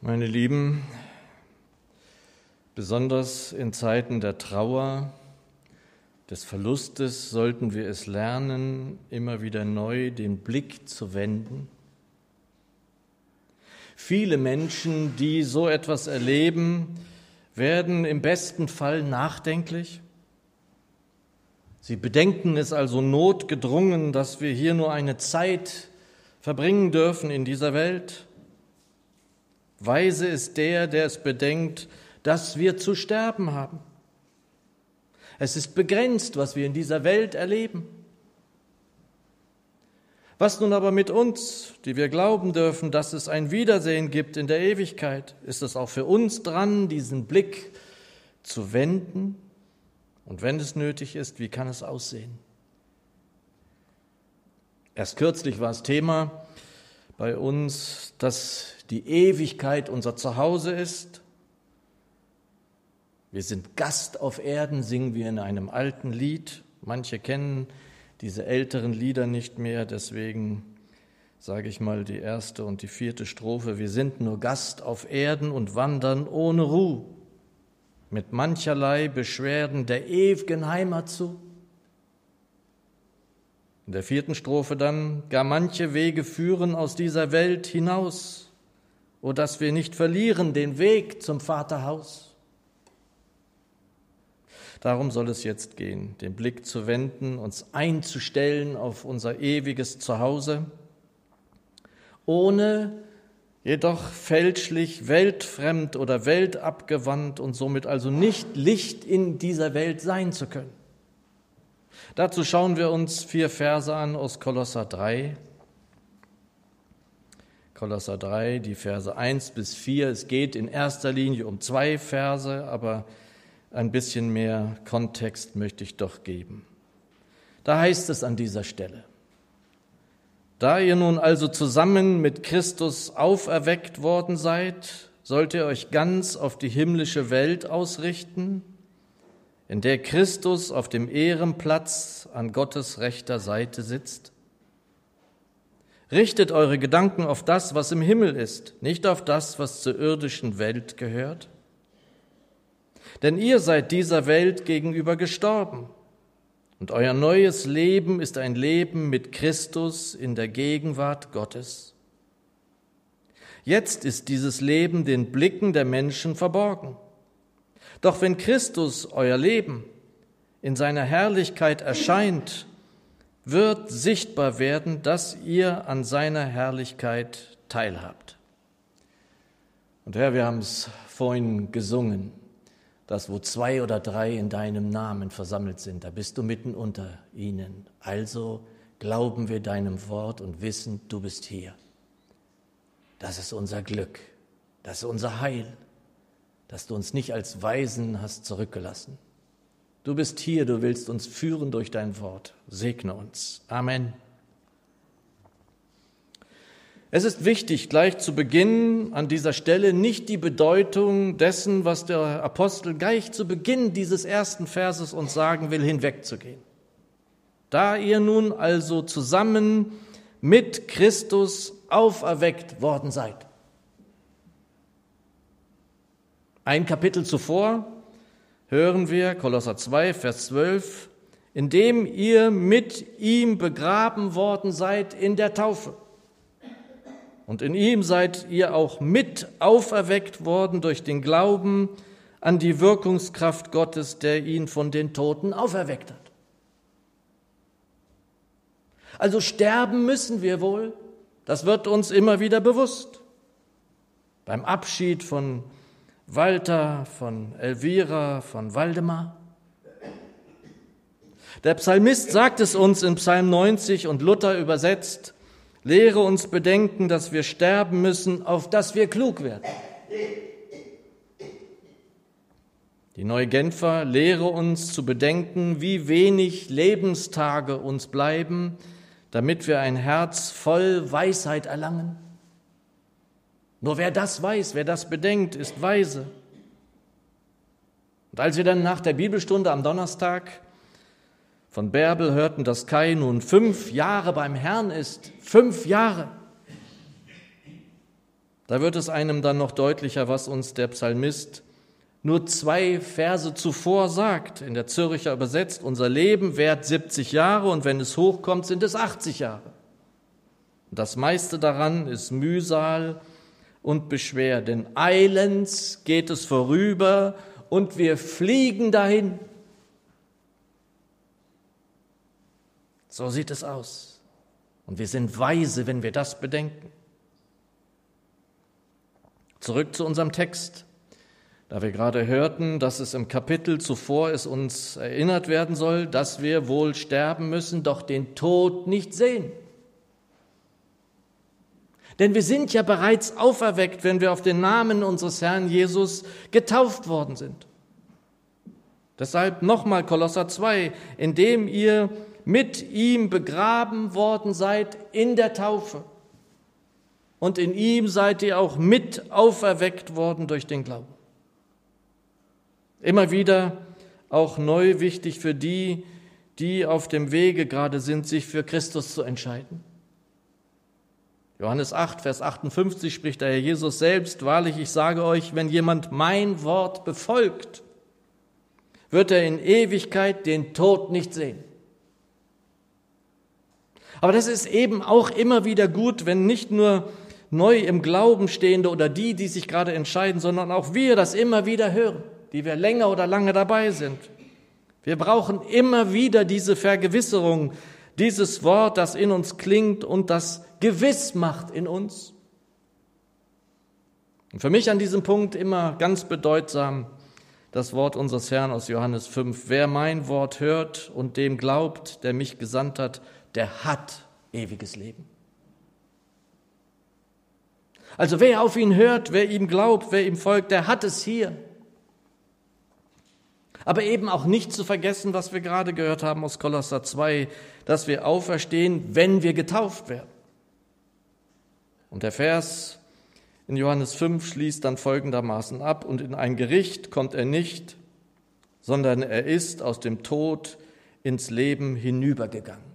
Meine Lieben, besonders in Zeiten der Trauer, des Verlustes sollten wir es lernen, immer wieder neu den Blick zu wenden. Viele Menschen, die so etwas erleben, werden im besten Fall nachdenklich. Sie bedenken es also notgedrungen, dass wir hier nur eine Zeit verbringen dürfen in dieser Welt. Weise ist der, der es bedenkt, dass wir zu sterben haben. Es ist begrenzt, was wir in dieser Welt erleben. Was nun aber mit uns, die wir glauben dürfen, dass es ein Wiedersehen gibt in der Ewigkeit, ist es auch für uns dran, diesen Blick zu wenden? Und wenn es nötig ist, wie kann es aussehen? Erst kürzlich war es Thema bei uns, dass die Ewigkeit unser Zuhause ist. Wir sind Gast auf Erden, singen wir in einem alten Lied. Manche kennen diese älteren Lieder nicht mehr, deswegen sage ich mal die erste und die vierte Strophe. Wir sind nur Gast auf Erden und wandern ohne Ruhe, mit mancherlei Beschwerden der ewigen Heimat zu. In der vierten Strophe dann, gar manche Wege führen aus dieser Welt hinaus, o dass wir nicht verlieren den Weg zum Vaterhaus. Darum soll es jetzt gehen, den Blick zu wenden, uns einzustellen auf unser ewiges Zuhause, ohne jedoch fälschlich weltfremd oder weltabgewandt und somit also nicht Licht in dieser Welt sein zu können. Dazu schauen wir uns vier Verse an aus Kolosser 3. Kolosser 3, die Verse 1 bis 4. Es geht in erster Linie um zwei Verse, aber ein bisschen mehr Kontext möchte ich doch geben. Da heißt es an dieser Stelle, da ihr nun also zusammen mit Christus auferweckt worden seid, sollt ihr euch ganz auf die himmlische Welt ausrichten, in der Christus auf dem Ehrenplatz an Gottes rechter Seite sitzt? Richtet eure Gedanken auf das, was im Himmel ist, nicht auf das, was zur irdischen Welt gehört. Denn ihr seid dieser Welt gegenüber gestorben und euer neues Leben ist ein Leben mit Christus in der Gegenwart Gottes. Jetzt ist dieses Leben den Blicken der Menschen verborgen. Doch wenn Christus euer Leben in seiner Herrlichkeit erscheint, wird sichtbar werden, dass ihr an seiner Herrlichkeit teilhabt. Und Herr, wir haben es vorhin gesungen, dass wo zwei oder drei in deinem Namen versammelt sind, da bist du mitten unter ihnen. Also glauben wir deinem Wort und wissen, du bist hier. Das ist unser Glück, das ist unser Heil dass du uns nicht als Weisen hast zurückgelassen. Du bist hier, du willst uns führen durch dein Wort. Segne uns. Amen. Es ist wichtig, gleich zu Beginn an dieser Stelle nicht die Bedeutung dessen, was der Apostel gleich zu Beginn dieses ersten Verses uns sagen will, hinwegzugehen. Da ihr nun also zusammen mit Christus auferweckt worden seid. Ein Kapitel zuvor hören wir, Kolosser 2, Vers 12, indem ihr mit ihm begraben worden seid in der Taufe. Und in ihm seid ihr auch mit auferweckt worden durch den Glauben an die Wirkungskraft Gottes, der ihn von den Toten auferweckt hat. Also sterben müssen wir wohl, das wird uns immer wieder bewusst. Beim Abschied von Walter, von Elvira, von Waldemar. Der Psalmist sagt es uns in Psalm 90 und Luther übersetzt, lehre uns bedenken, dass wir sterben müssen, auf dass wir klug werden. Die Neue Genfer lehre uns zu bedenken, wie wenig Lebenstage uns bleiben, damit wir ein Herz voll Weisheit erlangen. Nur wer das weiß, wer das bedenkt, ist weise. Und als wir dann nach der Bibelstunde am Donnerstag von Bärbel hörten, dass Kai nun fünf Jahre beim Herrn ist, fünf Jahre, Da wird es einem dann noch deutlicher, was uns der Psalmist nur zwei Verse zuvor sagt. In der Zürcher übersetzt, unser Leben währt 70 Jahre und wenn es hochkommt, sind es 80 Jahre. Das meiste daran ist Mühsal und Beschwer, denn eilends geht es vorüber und wir fliegen dahin. So sieht es aus. Und wir sind weise, wenn wir das bedenken. Zurück zu unserem Text. Da wir gerade hörten, dass es im Kapitel zuvor es uns erinnert werden soll, dass wir wohl sterben müssen, doch den Tod nicht sehen. Denn wir sind ja bereits auferweckt, wenn wir auf den Namen unseres Herrn Jesus getauft worden sind. Deshalb nochmal Kolosser 2, indem ihr mit ihm begraben worden seid in der Taufe. Und in ihm seid ihr auch mit auferweckt worden durch den Glauben. Immer wieder auch neu wichtig für die, die auf dem Wege gerade sind, sich für Christus zu entscheiden. Johannes 8, Vers 58 spricht der Herr Jesus selbst, wahrlich, ich sage euch, wenn jemand mein Wort befolgt, wird er in Ewigkeit den Tod nicht sehen. Aber das ist eben auch immer wieder gut, wenn nicht nur neu im Glauben stehende oder die, die sich gerade entscheiden, sondern auch wir das immer wieder hören, die wir länger oder lange dabei sind. Wir brauchen immer wieder diese Vergewisserung, dieses Wort, das in uns klingt und das gewiss macht in uns. Und für mich an diesem Punkt immer ganz bedeutsam das Wort unseres Herrn aus Johannes 5. Wer mein Wort hört und dem glaubt, der mich gesandt hat, der hat ewiges Leben. Also wer auf ihn hört, wer ihm glaubt, wer ihm folgt, der hat es hier. Aber eben auch nicht zu vergessen, was wir gerade gehört haben aus Kolosser 2, dass wir auferstehen, wenn wir getauft werden. Und der Vers in Johannes 5 schließt dann folgendermaßen ab, und in ein Gericht kommt er nicht, sondern er ist aus dem Tod ins Leben hinübergegangen.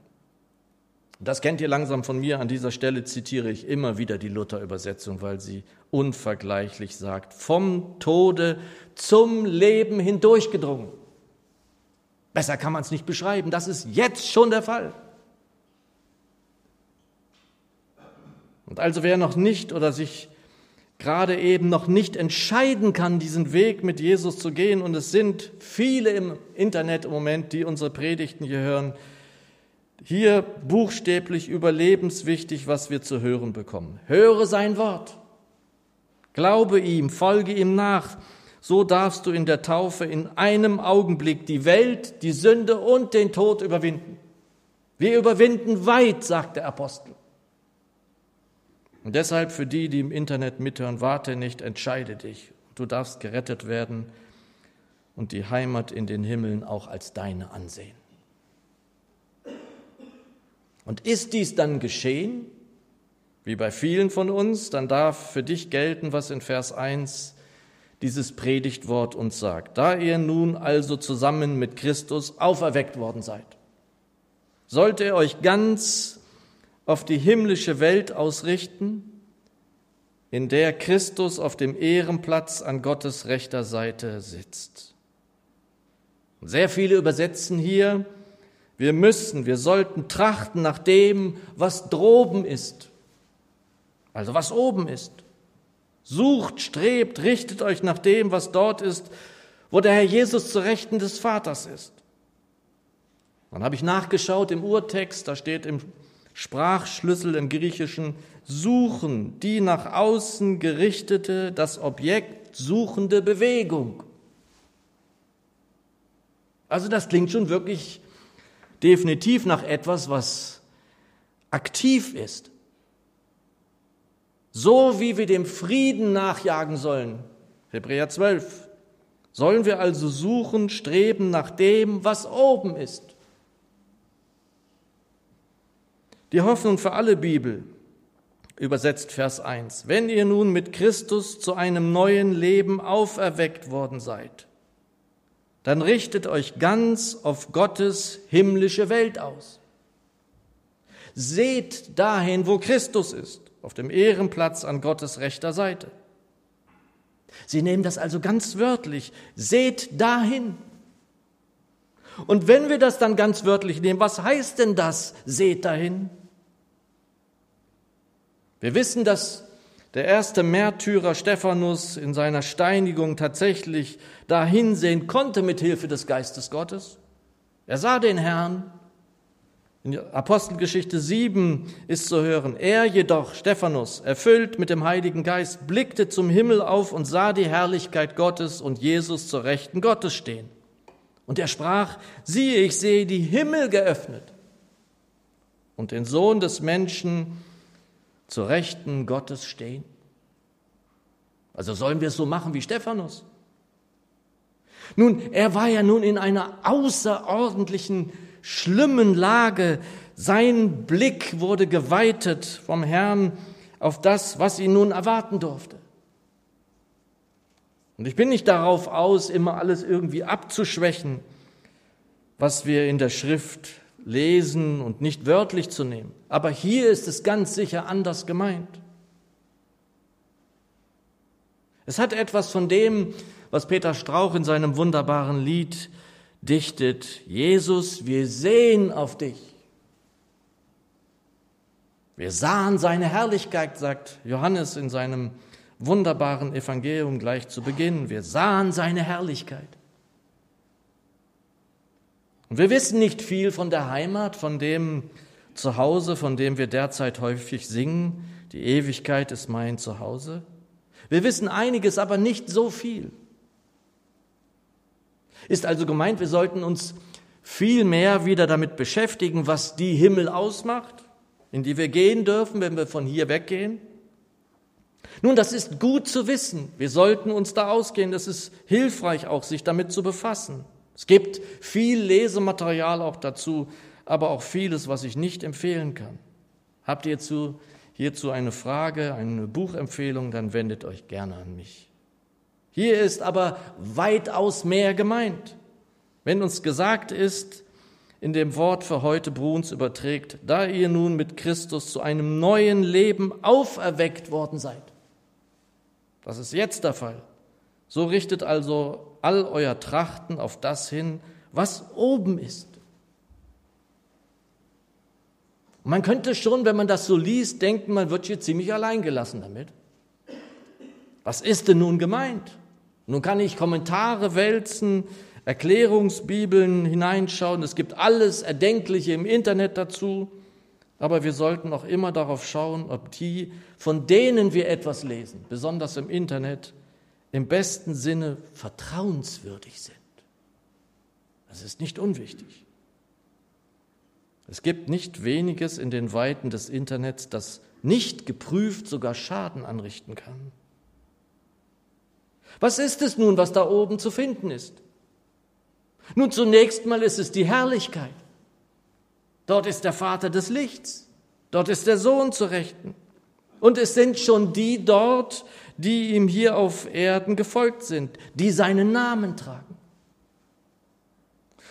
Das kennt ihr langsam von mir. An dieser Stelle zitiere ich immer wieder die Luther-Übersetzung, weil sie unvergleichlich sagt, vom Tode zum Leben hindurchgedrungen. Besser kann man es nicht beschreiben. Das ist jetzt schon der Fall. Und also wer noch nicht oder sich gerade eben noch nicht entscheiden kann, diesen Weg mit Jesus zu gehen, und es sind viele im Internet im Moment, die unsere Predigten hier hören, hier buchstäblich überlebenswichtig, was wir zu hören bekommen. Höre sein Wort. Glaube ihm, folge ihm nach. So darfst du in der Taufe in einem Augenblick die Welt, die Sünde und den Tod überwinden. Wir überwinden weit, sagt der Apostel. Und deshalb für die, die im Internet mithören, warte nicht, entscheide dich. Du darfst gerettet werden und die Heimat in den Himmeln auch als deine ansehen. Und ist dies dann geschehen, wie bei vielen von uns, dann darf für dich gelten, was in Vers 1 dieses Predigtwort uns sagt. Da ihr nun also zusammen mit Christus auferweckt worden seid, sollt ihr euch ganz auf die himmlische Welt ausrichten, in der Christus auf dem Ehrenplatz an Gottes rechter Seite sitzt. Sehr viele übersetzen hier, wir müssen, wir sollten trachten nach dem, was droben ist, also was oben ist. Sucht, strebt, richtet euch nach dem, was dort ist, wo der Herr Jesus zu Rechten des Vaters ist. Dann habe ich nachgeschaut im Urtext, da steht im Sprachschlüssel im Griechischen, suchen die nach außen gerichtete, das Objekt suchende Bewegung. Also das klingt schon wirklich definitiv nach etwas, was aktiv ist. So wie wir dem Frieden nachjagen sollen, Hebräer 12, sollen wir also suchen, streben nach dem, was oben ist. Die Hoffnung für alle Bibel übersetzt Vers 1. Wenn ihr nun mit Christus zu einem neuen Leben auferweckt worden seid, dann richtet euch ganz auf Gottes himmlische Welt aus. Seht dahin, wo Christus ist auf dem Ehrenplatz an Gottes rechter Seite. Sie nehmen das also ganz wörtlich. Seht dahin. Und wenn wir das dann ganz wörtlich nehmen, was heißt denn das? Seht dahin. Wir wissen, dass der erste Märtyrer Stephanus in seiner Steinigung tatsächlich dahin sehen konnte mit Hilfe des Geistes Gottes. Er sah den Herrn. In Apostelgeschichte 7 ist zu hören, er jedoch, Stephanus, erfüllt mit dem Heiligen Geist, blickte zum Himmel auf und sah die Herrlichkeit Gottes und Jesus zur Rechten Gottes stehen. Und er sprach, siehe, ich sehe die Himmel geöffnet und den Sohn des Menschen zur Rechten Gottes stehen. Also sollen wir es so machen wie Stephanus? Nun, er war ja nun in einer außerordentlichen, schlimmen Lage. Sein Blick wurde geweitet vom Herrn auf das, was ihn nun erwarten durfte. Und ich bin nicht darauf aus, immer alles irgendwie abzuschwächen, was wir in der Schrift lesen und nicht wörtlich zu nehmen. Aber hier ist es ganz sicher anders gemeint. Es hat etwas von dem, was Peter Strauch in seinem wunderbaren Lied dichtet. Jesus, wir sehen auf dich. Wir sahen seine Herrlichkeit, sagt Johannes in seinem wunderbaren Evangelium gleich zu Beginn. Wir sahen seine Herrlichkeit. Und wir wissen nicht viel von der Heimat, von dem Zuhause, von dem wir derzeit häufig singen. Die Ewigkeit ist mein Zuhause. Wir wissen einiges, aber nicht so viel. Ist also gemeint, wir sollten uns viel mehr wieder damit beschäftigen, was die Himmel ausmacht, in die wir gehen dürfen, wenn wir von hier weggehen. Nun, das ist gut zu wissen. Wir sollten uns da ausgehen. Das ist hilfreich auch, sich damit zu befassen. Es gibt viel Lesematerial auch dazu, aber auch vieles, was ich nicht empfehlen kann. Habt ihr hierzu, hierzu eine Frage, eine Buchempfehlung, dann wendet euch gerne an mich. Hier ist aber weitaus mehr gemeint. Wenn uns gesagt ist, in dem Wort für heute Bruns überträgt, da ihr nun mit Christus zu einem neuen Leben auferweckt worden seid. Das ist jetzt der Fall. So richtet also all euer Trachten auf das hin, was oben ist. Man könnte schon, wenn man das so liest, denken, man wird hier ziemlich allein gelassen damit. Was ist denn nun gemeint? Nun kann ich Kommentare wälzen, Erklärungsbibeln hineinschauen, es gibt alles Erdenkliche im Internet dazu, aber wir sollten auch immer darauf schauen, ob die, von denen wir etwas lesen, besonders im Internet, im besten Sinne vertrauenswürdig sind. Das ist nicht unwichtig. Es gibt nicht weniges in den Weiten des Internets, das nicht geprüft sogar Schaden anrichten kann. Was ist es nun, was da oben zu finden ist? Nun, zunächst mal ist es die Herrlichkeit. Dort ist der Vater des Lichts. Dort ist der Sohn zu Rechten. Und es sind schon die dort, die ihm hier auf Erden gefolgt sind, die seinen Namen tragen.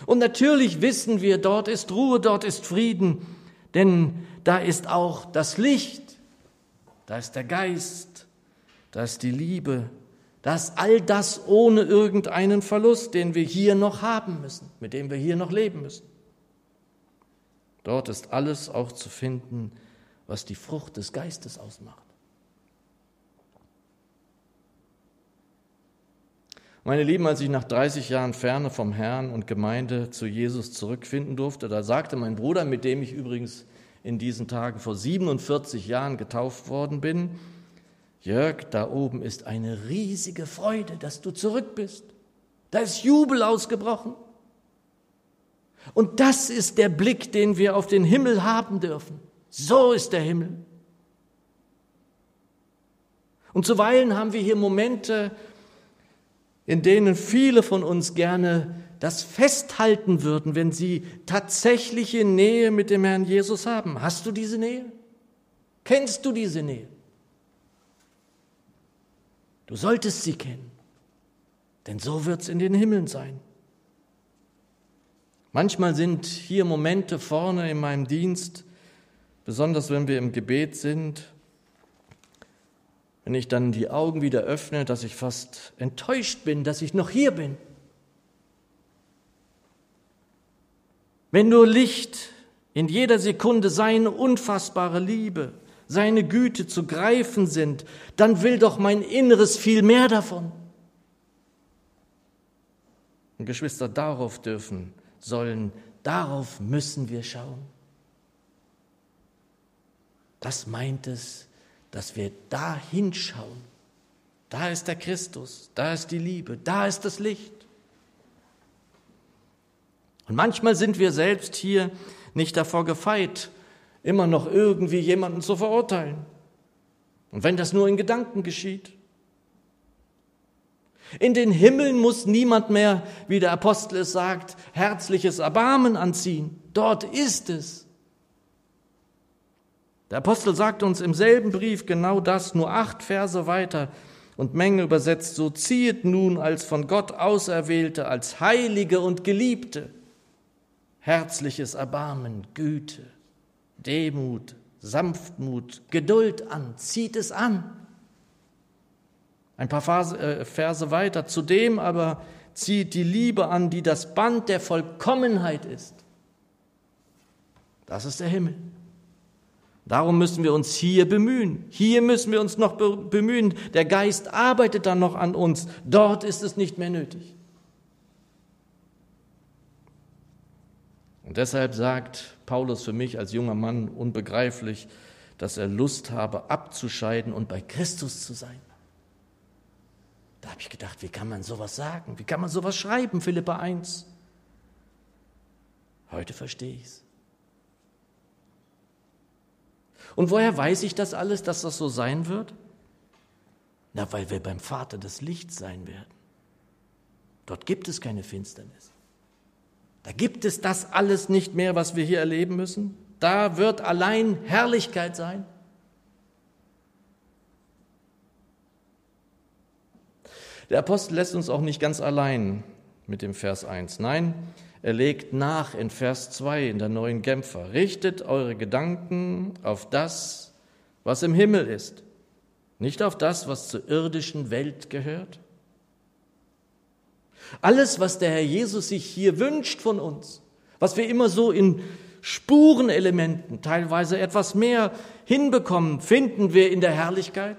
Und natürlich wissen wir, dort ist Ruhe, dort ist Frieden, denn da ist auch das Licht, da ist der Geist, da ist die Liebe, dass all das ohne irgendeinen Verlust, den wir hier noch haben müssen, mit dem wir hier noch leben müssen. Dort ist alles auch zu finden, was die Frucht des Geistes ausmacht. Meine Lieben, als ich nach 30 Jahren Ferne vom Herrn und Gemeinde zu Jesus zurückfinden durfte, da sagte mein Bruder, mit dem ich übrigens in diesen Tagen vor 47 Jahren getauft worden bin, Jörg, da oben ist eine riesige Freude, dass du zurück bist. Da ist Jubel ausgebrochen. Und das ist der Blick, den wir auf den Himmel haben dürfen. So ist der Himmel. Und zuweilen haben wir hier Momente, in denen viele von uns gerne das festhalten würden, wenn sie tatsächliche Nähe mit dem Herrn Jesus haben. Hast du diese Nähe? Kennst du diese Nähe? Du solltest sie kennen, denn so wird es in den Himmeln sein. Manchmal sind hier Momente vorne in meinem Dienst, besonders wenn wir im Gebet sind, wenn ich dann die Augen wieder öffne, dass ich fast enttäuscht bin, dass ich noch hier bin. Wenn nur Licht in jeder Sekunde seine unfassbare Liebe, seine Güte zu greifen sind, dann will doch mein Inneres viel mehr davon. Und Geschwister, darauf dürfen, sollen, darauf müssen wir schauen. Das meint es, dass wir da hinschauen. Da ist der Christus, da ist die Liebe, da ist das Licht. Und manchmal sind wir selbst hier nicht davor gefeit, immer noch irgendwie jemanden zu verurteilen. Und wenn das nur in Gedanken geschieht. In den Himmeln muss niemand mehr, wie der Apostel es sagt, herzliches Erbarmen anziehen. Dort ist es. Der Apostel sagt uns im selben Brief genau das, nur acht Verse weiter und Menge übersetzt, so ziehet nun als von Gott Auserwählte, als Heilige und Geliebte herzliches Erbarmen, Güte, Demut, Sanftmut, Geduld an, zieht es an. Ein paar äh, Verse weiter, zudem aber zieht die Liebe an, die das Band der Vollkommenheit ist. Das ist der Himmel. Darum müssen wir uns hier bemühen. Hier müssen wir uns noch bemühen. Der Geist arbeitet dann noch an uns. Dort ist es nicht mehr nötig. Und deshalb sagt Paulus für mich als junger Mann unbegreiflich, dass er Lust habe, abzuscheiden und bei Christus zu sein. Da habe ich gedacht, wie kann man sowas sagen? Wie kann man sowas schreiben, Philippa 1? Heute verstehe ich es. Und woher weiß ich das alles, dass das so sein wird? Na, weil wir beim Vater des Lichts sein werden. Dort gibt es keine Finsternis. Da gibt es das alles nicht mehr, was wir hier erleben müssen. Da wird allein Herrlichkeit sein. Der Apostel lässt uns auch nicht ganz allein mit dem Vers 1. Nein, er legt nach in Vers 2 in der neuen Genfer. Richtet eure Gedanken auf das, was im Himmel ist, nicht auf das, was zur irdischen Welt gehört. Alles, was der Herr Jesus sich hier wünscht von uns, was wir immer so in Spurenelementen, teilweise etwas mehr hinbekommen, finden wir in der Herrlichkeit.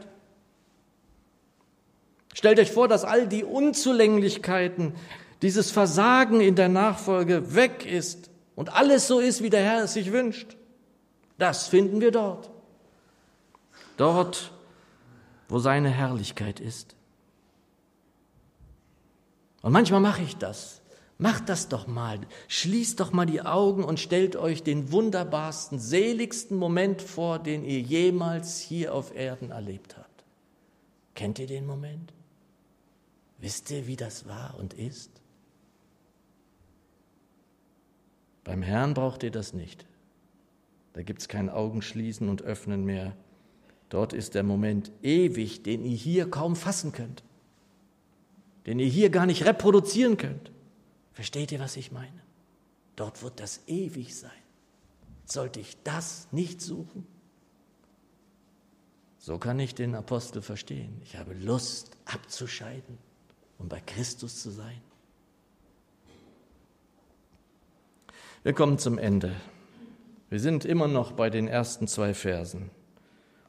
Stellt euch vor, dass all die Unzulänglichkeiten, dieses Versagen in der Nachfolge weg ist und alles so ist, wie der Herr es sich wünscht. Das finden wir dort. Dort, wo seine Herrlichkeit ist. Und manchmal mache ich das. Macht das doch mal. Schließt doch mal die Augen und stellt euch den wunderbarsten, seligsten Moment vor, den ihr jemals hier auf Erden erlebt habt. Kennt ihr den Moment? Wisst ihr, wie das war und ist? Beim Herrn braucht ihr das nicht. Da gibt es kein Augenschließen und Öffnen mehr. Dort ist der Moment ewig, den ihr hier kaum fassen könnt den ihr hier gar nicht reproduzieren könnt. Versteht ihr, was ich meine? Dort wird das ewig sein. Sollte ich das nicht suchen? So kann ich den Apostel verstehen. Ich habe Lust abzuscheiden und bei Christus zu sein. Wir kommen zum Ende. Wir sind immer noch bei den ersten zwei Versen.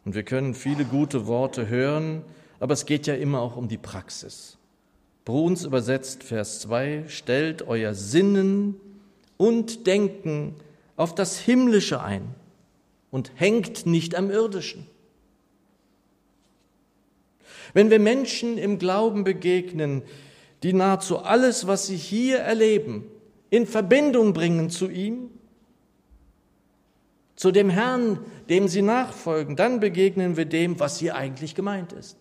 Und wir können viele gute Worte hören, aber es geht ja immer auch um die Praxis. Bruns übersetzt Vers 2, stellt euer Sinnen und Denken auf das Himmlische ein und hängt nicht am Irdischen. Wenn wir Menschen im Glauben begegnen, die nahezu alles, was sie hier erleben, in Verbindung bringen zu ihm, zu dem Herrn, dem sie nachfolgen, dann begegnen wir dem, was hier eigentlich gemeint ist.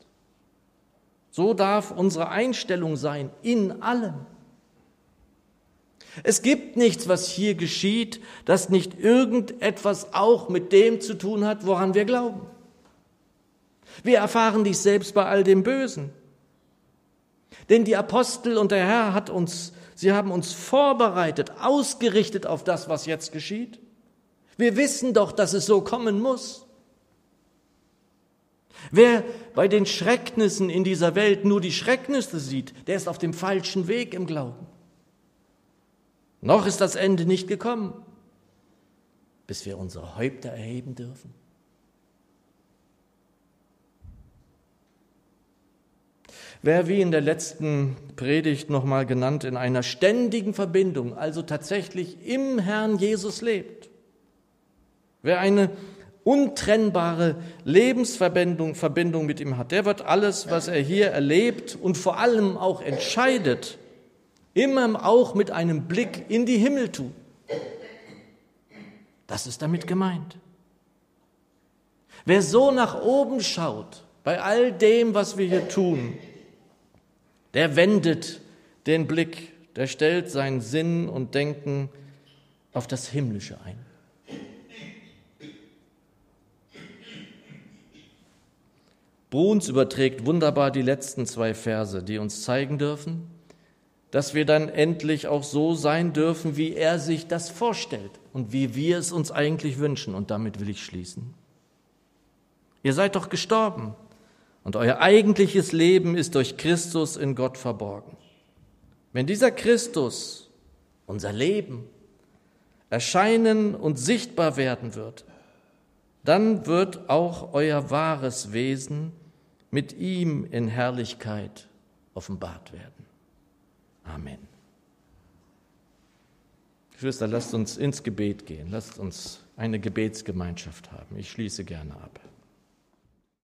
So darf unsere Einstellung sein in allem. Es gibt nichts, was hier geschieht, das nicht irgendetwas auch mit dem zu tun hat, woran wir glauben. Wir erfahren dies selbst bei all dem Bösen. Denn die Apostel und der Herr hat uns, sie haben uns vorbereitet, ausgerichtet auf das, was jetzt geschieht. Wir wissen doch, dass es so kommen muss. Wer bei den Schrecknissen in dieser Welt nur die Schrecknisse sieht, der ist auf dem falschen Weg im Glauben. Noch ist das Ende nicht gekommen, bis wir unsere Häupter erheben dürfen. Wer wie in der letzten Predigt nochmal genannt in einer ständigen Verbindung, also tatsächlich im Herrn Jesus lebt, wer eine untrennbare Lebensverbindung Verbindung mit ihm hat, der wird alles, was er hier erlebt und vor allem auch entscheidet, immer auch mit einem Blick in die Himmel tun. Das ist damit gemeint. Wer so nach oben schaut, bei all dem, was wir hier tun, der wendet den Blick, der stellt seinen Sinn und Denken auf das Himmlische ein. Bruns überträgt wunderbar die letzten zwei Verse, die uns zeigen dürfen, dass wir dann endlich auch so sein dürfen, wie er sich das vorstellt und wie wir es uns eigentlich wünschen. Und damit will ich schließen. Ihr seid doch gestorben und euer eigentliches Leben ist durch Christus in Gott verborgen. Wenn dieser Christus, unser Leben, erscheinen und sichtbar werden wird, dann wird auch euer wahres Wesen mit ihm in Herrlichkeit offenbart werden. Amen. Geschwister, lasst uns ins Gebet gehen. Lasst uns eine Gebetsgemeinschaft haben. Ich schließe gerne ab.